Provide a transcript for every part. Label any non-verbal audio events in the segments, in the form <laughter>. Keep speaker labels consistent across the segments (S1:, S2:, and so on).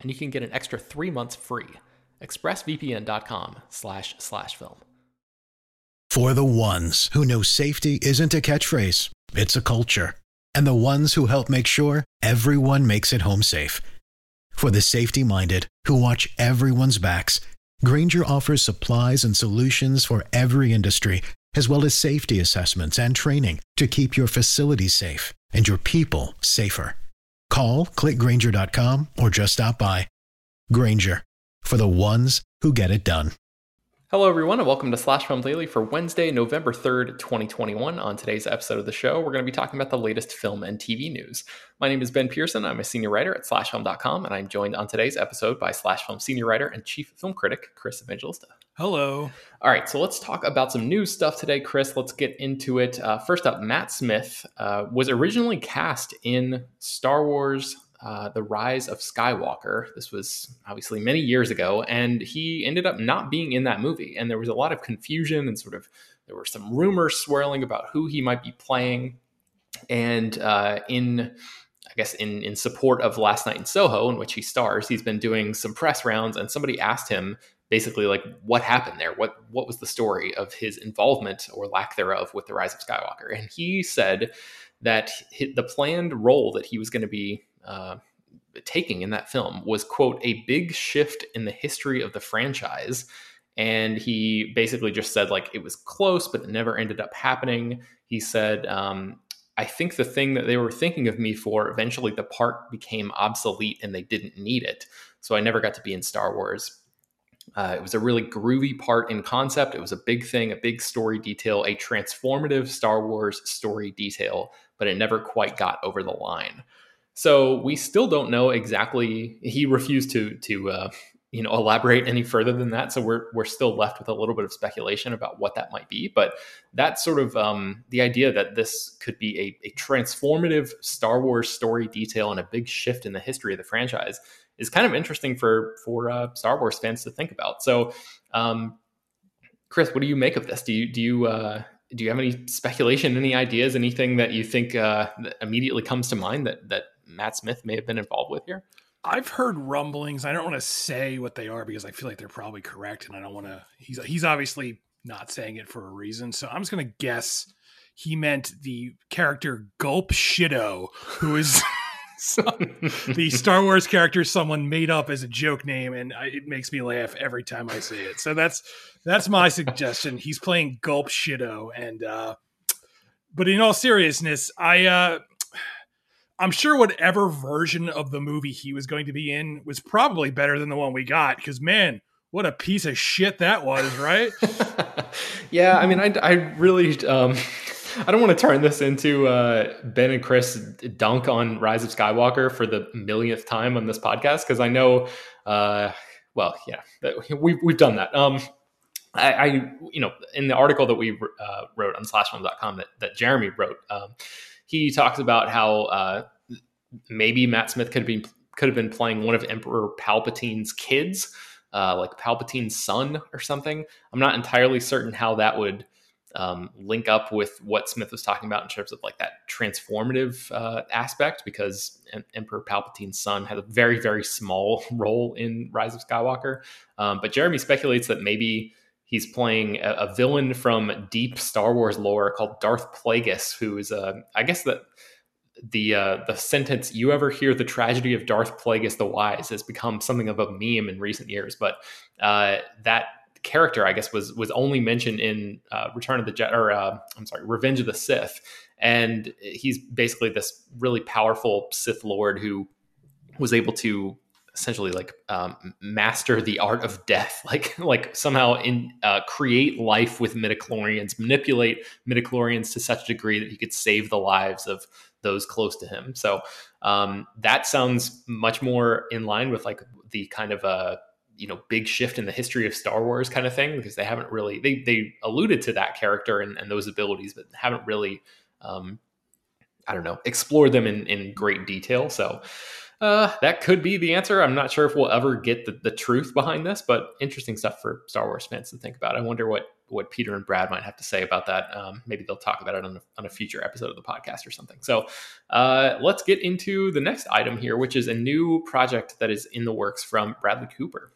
S1: and you can get an extra three months free. ExpressVPN.com slash slash film.
S2: For the ones who know safety isn't a catchphrase, it's a culture. And the ones who help make sure everyone makes it home safe. For the safety minded who watch everyone's backs, Grainger offers supplies and solutions for every industry, as well as safety assessments and training to keep your facilities safe and your people safer. Call clickgrainger.com or just stop by. Grainger for the ones who get it done.
S1: Hello, everyone, and welcome to Slash Film Daily for Wednesday, November 3rd, 2021. On today's episode of the show, we're going to be talking about the latest film and TV news. My name is Ben Pearson. I'm a senior writer at slashfilm.com, and I'm joined on today's episode by Slash Film senior writer and chief film critic, Chris Evangelista.
S3: Hello.
S1: All right, so let's talk about some new stuff today, Chris. Let's get into it. Uh, first up, Matt Smith uh, was originally cast in Star Wars uh, The Rise of Skywalker. This was obviously many years ago, and he ended up not being in that movie. And there was a lot of confusion and sort of there were some rumors swirling about who he might be playing. And uh, in I guess in in support of Last Night in Soho, in which he stars, he's been doing some press rounds, and somebody asked him basically like what happened there, what what was the story of his involvement or lack thereof with the Rise of Skywalker, and he said that the planned role that he was going to be uh, taking in that film was quote a big shift in the history of the franchise. And he basically just said like it was close but it never ended up happening. He said um, i think the thing that they were thinking of me for eventually the part became obsolete and they didn't need it. So i never got to be in star wars uh, it was a really groovy part in concept it was a big thing a big story detail a transformative star wars story detail but it never quite got over the line so we still don't know exactly. He refused to to uh, you know elaborate any further than that. So we're we're still left with a little bit of speculation about what that might be. But that's sort of um, the idea that this could be a, a transformative Star Wars story detail and a big shift in the history of the franchise is kind of interesting for for uh, Star Wars fans to think about. So. Um, Chris, what do you make of this? Do you do you uh, do you have any speculation, any ideas, anything that you think uh, that immediately comes to mind that that Matt Smith may have been involved with here?
S3: I've heard rumblings. I don't want to say what they are because I feel like they're probably correct, and I don't want to. He's he's obviously not saying it for a reason, so I'm just going to guess he meant the character Gulp Shido, who is <laughs> <laughs> the Star Wars character someone made up as a joke name, and I, it makes me laugh every time I see it. So that's that's my suggestion. He's playing Gulp Shido, and uh, but in all seriousness, I uh, I'm sure whatever version of the movie he was going to be in was probably better than the one we got. Because man, what a piece of shit that was, right? <laughs>
S1: yeah, I mean, I, I really, um, I don't want to turn this into uh, Ben and Chris dunk on Rise of Skywalker for the millionth time on this podcast because I know, uh, well, yeah, <laughs> we've we've done that. Um, I, I, you know, in the article that we uh, wrote on slashfilm.com that that Jeremy wrote. Um, he talks about how uh, maybe Matt Smith could have been could have been playing one of Emperor Palpatine's kids, uh, like Palpatine's son or something. I'm not entirely certain how that would um, link up with what Smith was talking about in terms of like that transformative uh, aspect, because em- Emperor Palpatine's son had a very, very small <laughs> role in Rise of Skywalker. Um, but Jeremy speculates that maybe he's playing a, a, villain from deep Star Wars lore called Darth Plagueis, who is a, I guess that the uh, the sentence "You ever hear the tragedy of Darth Plagueis the Wise" has become something of a meme in recent years. But uh, that character, I guess, was was only mentioned in uh, Return of the Jedi, or uh, I'm sorry, Revenge of the Sith, and he's basically this really powerful Sith Lord who was able to essentially like um, master the art of death <laughs> like like somehow in uh, create life with midichlorians manipulate midichlorians to such a degree that he could save the lives of those close to him. So um, that sounds much more in line with like the kind of a you know big shift in the history of Star Wars kind of thing because they haven't really they they alluded to that character and, and those abilities but haven't really um, I don't know explored them in in great detail. So uh, that could be the answer. I'm not sure if we'll ever get the, the truth behind this, but interesting stuff for Star Wars fans to think about. I wonder what what Peter and Brad might have to say about that. Um, maybe they'll talk about it on a, on a future episode of the podcast or something. So uh, let's get into the next item here, which is a new project that is in the works from Bradley Cooper.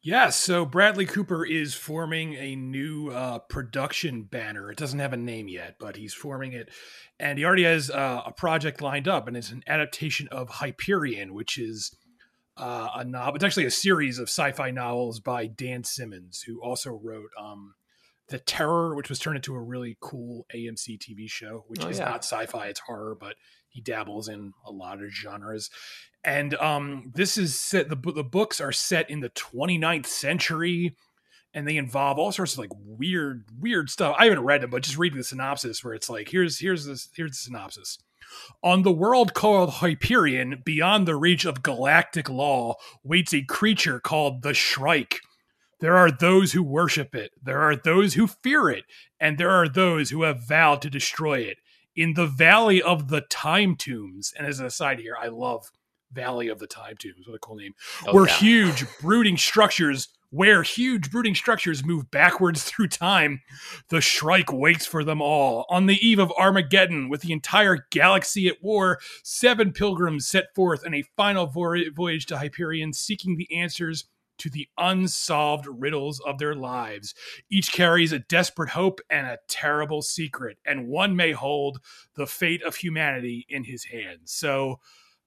S3: Yeah, so Bradley Cooper is forming a new uh, production banner. It doesn't have a name yet, but he's forming it. And he already has uh, a project lined up, and it's an adaptation of Hyperion, which is uh, a novel. It's actually a series of sci fi novels by Dan Simmons, who also wrote um, The Terror, which was turned into a really cool AMC TV show, which oh, is yeah. not sci fi, it's horror, but he dabbles in a lot of genres and um, this is set. The the books are set in the 29th century, and they involve all sorts of like weird, weird stuff. I haven't read them, but just reading the synopsis, where it's like, here's here's this here's the synopsis. On the world called Hyperion, beyond the reach of galactic law, waits a creature called the Shrike. There are those who worship it, there are those who fear it, and there are those who have vowed to destroy it. In the Valley of the Time Tombs, and as an aside here, I love Valley of the Time Tombs. What a cool name. Oh, where yeah. huge brooding structures where huge brooding structures move backwards <laughs> through time, the Shrike waits for them all. On the eve of Armageddon, with the entire galaxy at war, seven pilgrims set forth on a final voyage to Hyperion, seeking the answers to the unsolved riddles of their lives. Each carries a desperate hope and a terrible secret, and one may hold the fate of humanity in his hands. So,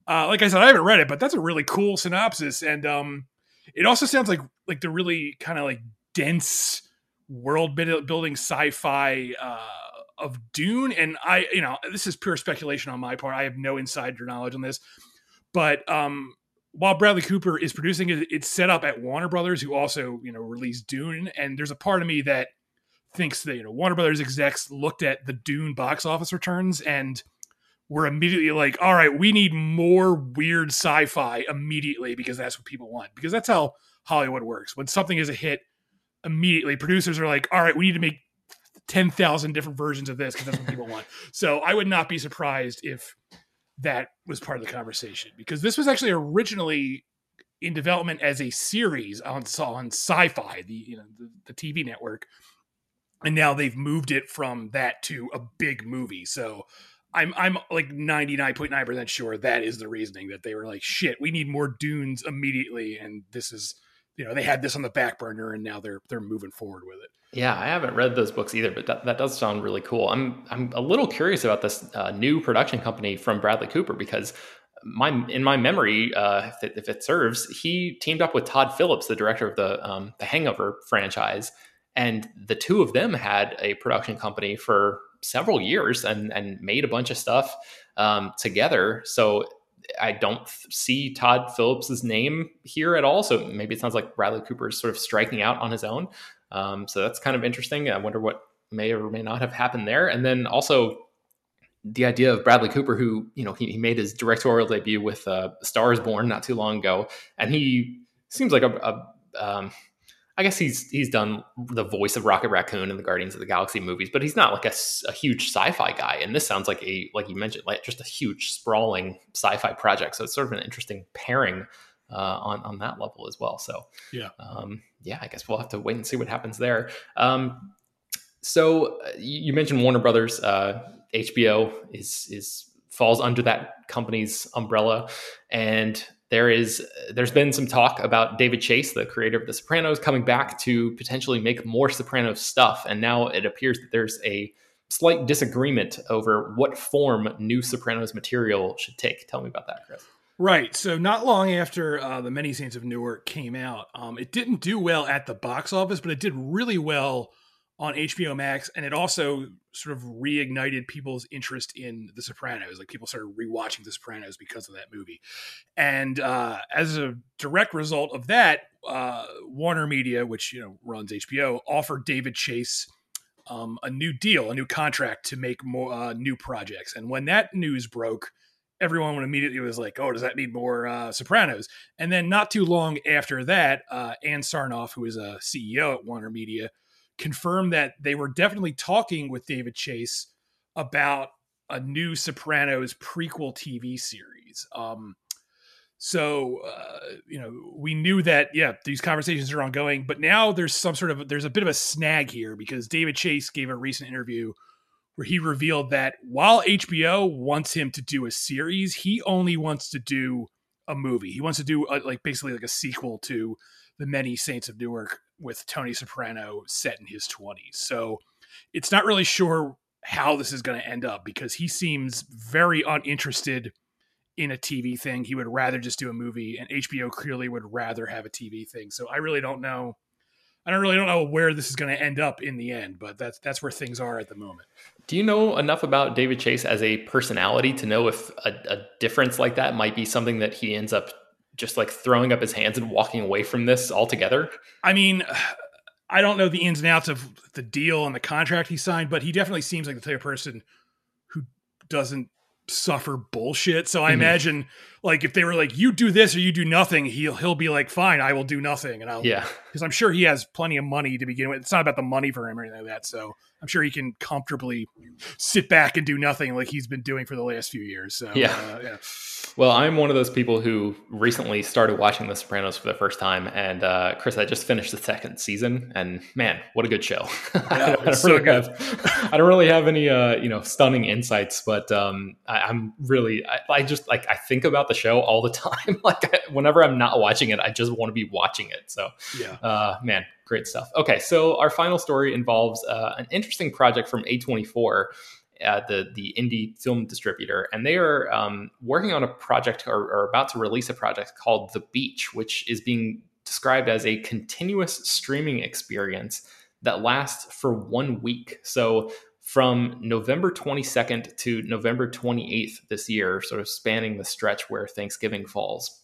S3: uh, like I said, I haven't read it, but that's a really cool synopsis, and um, it also sounds like like the really kind of like dense world building sci-fi uh, of Dune. And I, you know, this is pure speculation on my part. I have no insider knowledge on this, but um, while Bradley Cooper is producing it, it's set up at Warner Brothers, who also you know released Dune. And there's a part of me that thinks that you know Warner Brothers execs looked at the Dune box office returns and we're immediately like, all right, we need more weird sci-fi immediately because that's what people want. Because that's how Hollywood works. When something is a hit, immediately producers are like, all right, we need to make 10,000 different versions of this because that's what people want. <laughs> So I would not be surprised if that was part of the conversation because this was actually originally in development as a series on on sci-fi, the you know the, the TV network, and now they've moved it from that to a big movie. So I'm I'm like 99.9% sure that is the reasoning that they were like shit we need more dunes immediately and this is you know they had this on the back burner and now they're they're moving forward with it.
S1: Yeah, I haven't read those books either, but that, that does sound really cool. I'm I'm a little curious about this uh, new production company from Bradley Cooper because my in my memory, uh, if, it, if, it, serves, he teamed up with Todd Phillips, the director of the um, the Hangover franchise, and the two of them had a production company for several years and and made a bunch of stuff um, together. So I don't see Todd Phillips's name here at all. So maybe it sounds like Bradley Cooper is sort of striking out on his own. Um, so that's kind of interesting. I wonder what may or may not have happened there. And then also the idea of Bradley Cooper, who you know he, he made his directorial debut with uh, *Stars Born* not too long ago, and he seems like a, a um, I guess he's he's done the voice of Rocket Raccoon in the Guardians of the Galaxy movies, but he's not like a, a, huge sci-fi guy. And this sounds like a like you mentioned, like just a huge sprawling sci-fi project. So it's sort of an interesting pairing uh, on on that level as well. So
S3: yeah,
S1: um, yeah, I guess we'll have to wait and see what happens there. Um, So uh, you mentioned Warner Brothers. Uh, HBO is is falls under that company's umbrella, and there is there's been some talk about David Chase, the creator of The Sopranos, coming back to potentially make more Sopranos stuff. And now it appears that there's a slight disagreement over what form new Sopranos material should take. Tell me about that, Chris.
S3: Right. So not long after uh, the Many Saints of Newark came out, um, it didn't do well at the box office, but it did really well on HBO Max, and it also sort of reignited people's interest in The Sopranos. Like people started rewatching The Sopranos because of that movie, and uh, as a direct result of that, uh, Warner Media, which you know runs HBO, offered David Chase um, a new deal, a new contract to make more uh, new projects. And when that news broke, everyone immediately was like, "Oh, does that mean more uh, Sopranos?" And then not too long after that, uh, Ann Sarnoff, who is a CEO at Warner Media, confirmed that they were definitely talking with David Chase about a new Sopranos prequel TV series. Um, so uh, you know, we knew that yeah, these conversations are ongoing, but now there's some sort of there's a bit of a snag here because David Chase gave a recent interview where he revealed that while HBO wants him to do a series, he only wants to do a movie. He wants to do a, like basically like a sequel to the Many Saints of Newark with Tony Soprano set in his 20s. So it's not really sure how this is going to end up because he seems very uninterested in a TV thing. He would rather just do a movie, and HBO clearly would rather have a TV thing. So I really don't know. I don't really don't know where this is going to end up in the end, but that's that's where things are at the moment.
S1: Do you know enough about David Chase as a personality to know if a, a difference like that might be something that he ends up just like throwing up his hands and walking away from this altogether?
S3: I mean, I don't know the ins and outs of the deal and the contract he signed, but he definitely seems like the type of person who doesn't suffer bullshit. So I mm-hmm. imagine like if they were like, you do this or you do nothing, he'll he'll be like, fine, I will do nothing. And I'll
S1: yeah, <laughs>
S3: because I'm sure he has plenty of money to begin with. It's not about the money for him or anything like that. So I'm sure he can comfortably sit back and do nothing like he's been doing for the last few years. So
S1: yeah. Uh, yeah. Well, I'm one of those people who recently started watching The Sopranos for the first time, and uh, Chris, I just finished the second season, and man, what a good show! <laughs> Yeah, I, don't, I, don't so really have, I don't really have any, uh, you know, stunning insights, but um, I, am really, I, I, just like I think about the show all the <laughs> time. like I, whenever I'm not watching it, I just want to be watching it. So yeah, uh, man, great stuff. Okay, so our final story involves uh, an interesting project from A24 uh, the the indie film distributor, and they are um, working on a project or, or about to release a project called The Beach, which is being described as a continuous streaming experience that lasts for one week. So from November 22nd to November 28th this year, sort of spanning the stretch where Thanksgiving falls.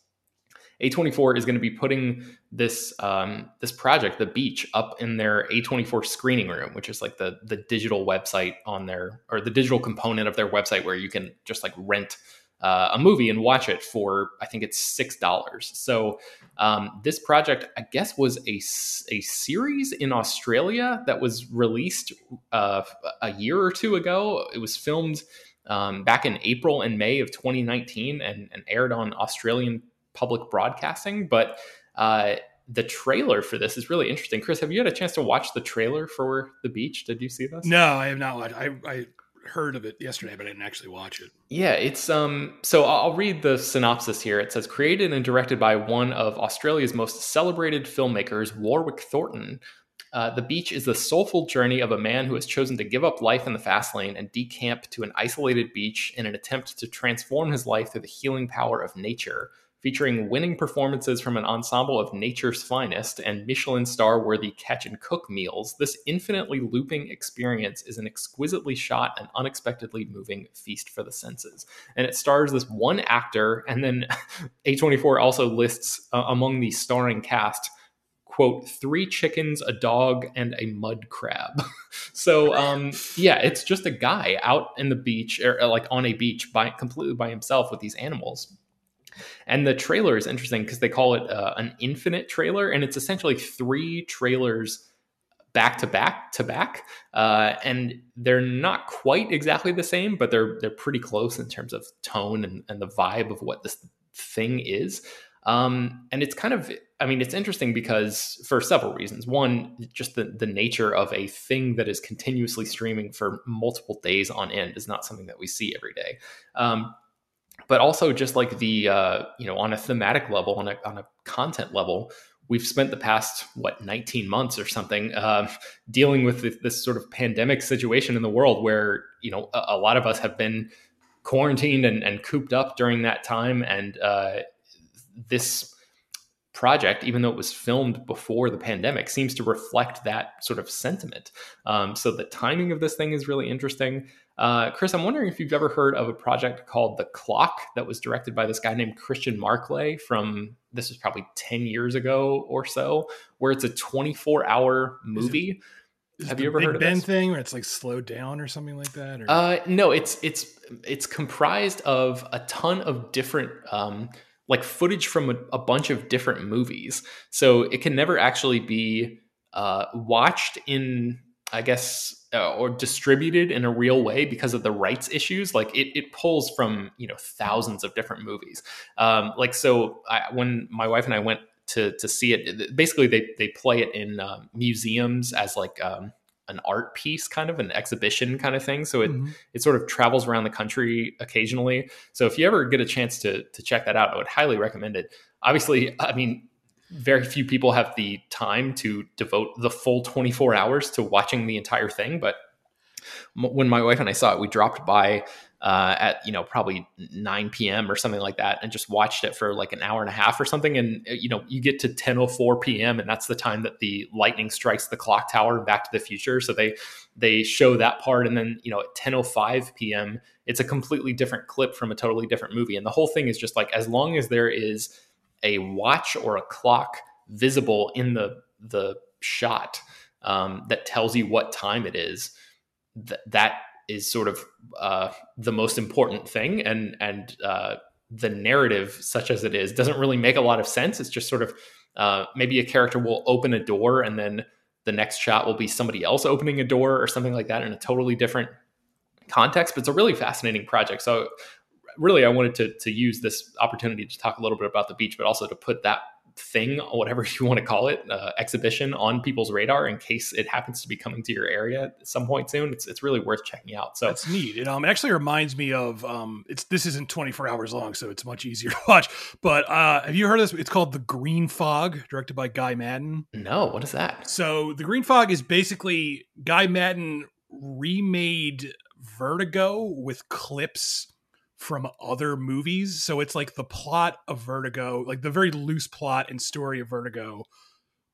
S1: A24 is going to be putting this um, this project, the beach, up in their A24 screening room, which is like the the digital website on their or the digital component of their website where you can just like rent uh, a movie and watch it for I think it's six dollars. So um, this project, I guess, was a a series in Australia that was released uh, a year or two ago. It was filmed. Um, back in April and May of 2019 and, and aired on Australian public broadcasting. But uh, the trailer for this is really interesting. Chris, have you had a chance to watch the trailer for The Beach? Did you see this?
S3: No, I have not watched. I, I heard of it yesterday, but I didn't actually watch it.
S1: Yeah, it's um. So I'll read the synopsis here. It says created and directed by one of Australia's most celebrated filmmakers, Warwick Thornton. Uh, the beach is the soulful journey of a man who has chosen to give up life in the fast lane and decamp to an isolated beach in an attempt to transform his life through the healing power of nature featuring winning performances from an ensemble of nature's finest and Michelin star worthy catch and cook meals, this infinitely looping experience is an exquisitely shot and unexpectedly moving feast for the senses. And it stars this one actor, and then <laughs> A24 also lists uh, among the starring cast quote three chickens a dog and a mud crab <laughs> so um yeah it's just a guy out in the beach or like on a beach by completely by himself with these animals and the trailer is interesting because they call it uh, an infinite trailer, and it's essentially three trailers back to back to back, uh, and they're not quite exactly the same, but they're they're pretty close in terms of tone and, and the vibe of what this thing is. Um, and it's kind of, I mean, it's interesting because for several reasons. One, just the, the nature of a thing that is continuously streaming for multiple days on end is not something that we see every day. Um, but also just like the, uh, you know, on a thematic level, on a, on a content level, we've spent the past what 19 months or something uh, <laughs> dealing with this, this, sort of pandemic situation in the world where you know a, a lot of us have been quarantined and, and, cooped up during that time. And uh, this project even though it was filmed before the pandemic seems to reflect that sort of sentiment um, so the timing of this thing is really interesting uh, Chris, I'm wondering if you've ever heard of a project called The Clock that was directed by this guy named Christian Marclay from this was probably 10 years ago or so, where it's a 24 hour movie.
S3: Have you ever Big heard of Ben this? thing where it's like slowed down or something like that?
S1: Uh, no, it's it's it's comprised of a ton of different um, like footage from a, a, bunch of different movies. So it can never actually be uh, watched in I guess, uh, or distributed in a real way because of the rights issues. Like it, it pulls from you know thousands of different movies. Um, like so, I, when my wife and I went to to see it, basically they they play it in uh, museums as like um, an art piece, kind of an exhibition kind of thing. So it mm-hmm. it sort of travels around the country occasionally. So if you ever get a chance to to check that out, I would highly recommend it. Obviously, I mean very few people have the time to devote the full 24 hours to watching the entire thing but when my wife and i saw it we dropped by uh, at you know probably 9 p.m or something like that and just watched it for like an hour and a half or something and uh, you know you get to 10:04 p.m and that's the time that the lightning strikes the clock tower in back to the future so they they show that part and then you know at 10:05 p.m it's a completely different clip from a totally different movie and the whole thing is just like as long as there is a watch or a clock visible in the the shot um, that tells you what time it is. Th- that is sort of uh, the most important thing, and and uh, the narrative, such as it is, doesn't really make a lot of sense. It's just sort of uh, maybe a character will open a door, and then the next shot will be somebody else opening a door or something like that in a totally different context. But it's a really fascinating project. So really, I wanted to to use this opportunity to talk a little bit about the beach, but also to put that thing, whatever <laughs> you want to call it, uh, exhibition on people's radar in case it happens to be coming to your area at some point soon. It's, it's really worth checking out. So
S3: that's neat. It, um, it actually reminds me of um, it's this isn't 24 hours long, so it's much easier <laughs> to watch. But uh, have you heard of this? It's called The Green Fog, directed by Guy Maddin.
S1: No, what is that?
S3: So The Green Fog is basically Guy Maddin remade Vertigo with clips from other movies. So it's like the plot of Vertigo, like the very loose plot and story of Vertigo,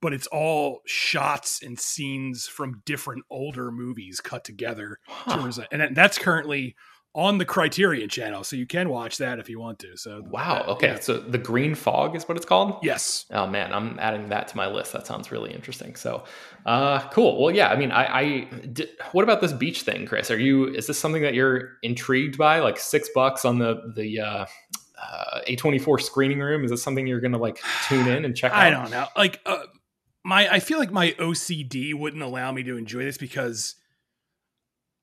S3: but it's all shots and scenes from different older movies cut together. Huh. To and that's currently on the Criterion channel, so you can watch that if you want to. So
S1: wow, okay, yeah. so the Green Fog is what it's called.
S3: Yes.
S1: Oh man, I'm adding that to my list. That sounds really interesting. So, uh, cool. Well, yeah. I mean, I, I did, what about this beach thing, Chris? Are you? Is this something that you're intrigued by? Like six bucks on the the uh, uh, A24 screening room? Is this something you're going to like <sighs> tune in and check out?
S3: I don't know. Like uh, my, I feel like my OCD wouldn't allow me to enjoy this because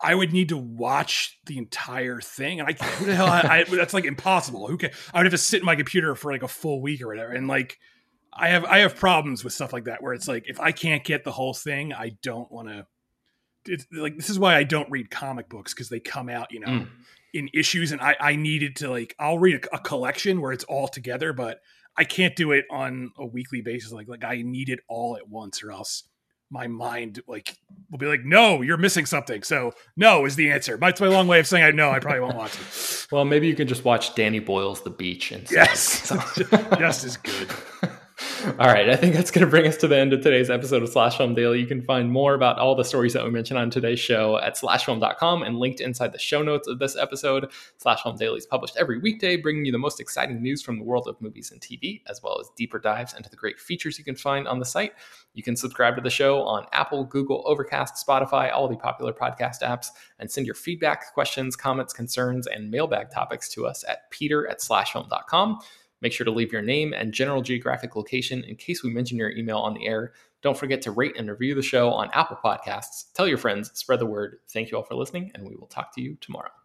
S3: I would need to watch the entire thing, and I who the hell I, I, that's like impossible. Who can I would have to sit in my computer for like a full week or whatever, and like I have I have problems with stuff like that where it's like if I can't get the whole thing, I don't want to. It's like this is why I don't read comic books because they come out, you know, mm. in issues, and I I needed to like I'll read a, a collection where it's all together, but I can't do it on a weekly basis. Like like I need it all at once, or else my mind like will be like, no, you're missing something. So no is the answer. That's my long way of saying I know I probably won't watch it.
S1: well, maybe you can just watch Danny Boyle's The Beach and
S3: yes, so. <laughs> just as good. <laughs>
S1: All right, I think that's going to bring us to the end of today's episode of Slash Film Daily. You can find more about all the stories that we mentioned on today's show at slashfilm.com and linked inside the show notes of this episode. Slash Film Daily is published every weekday, bringing you the most exciting news from the world of movies and TV, as well as deeper dives into the great features you can find on the site. You can subscribe to the show on Apple, Google, Overcast, Spotify, all the popular podcast apps, and send your feedback, questions, comments, concerns, and mailbag topics to us at peter at slashfilm.com. Make sure to leave your name and general geographic location in case we mention your email on the air. Don't forget to rate and review the show on Apple Podcasts. Tell your friends, spread the word. Thank you all for listening, and we will talk to you tomorrow.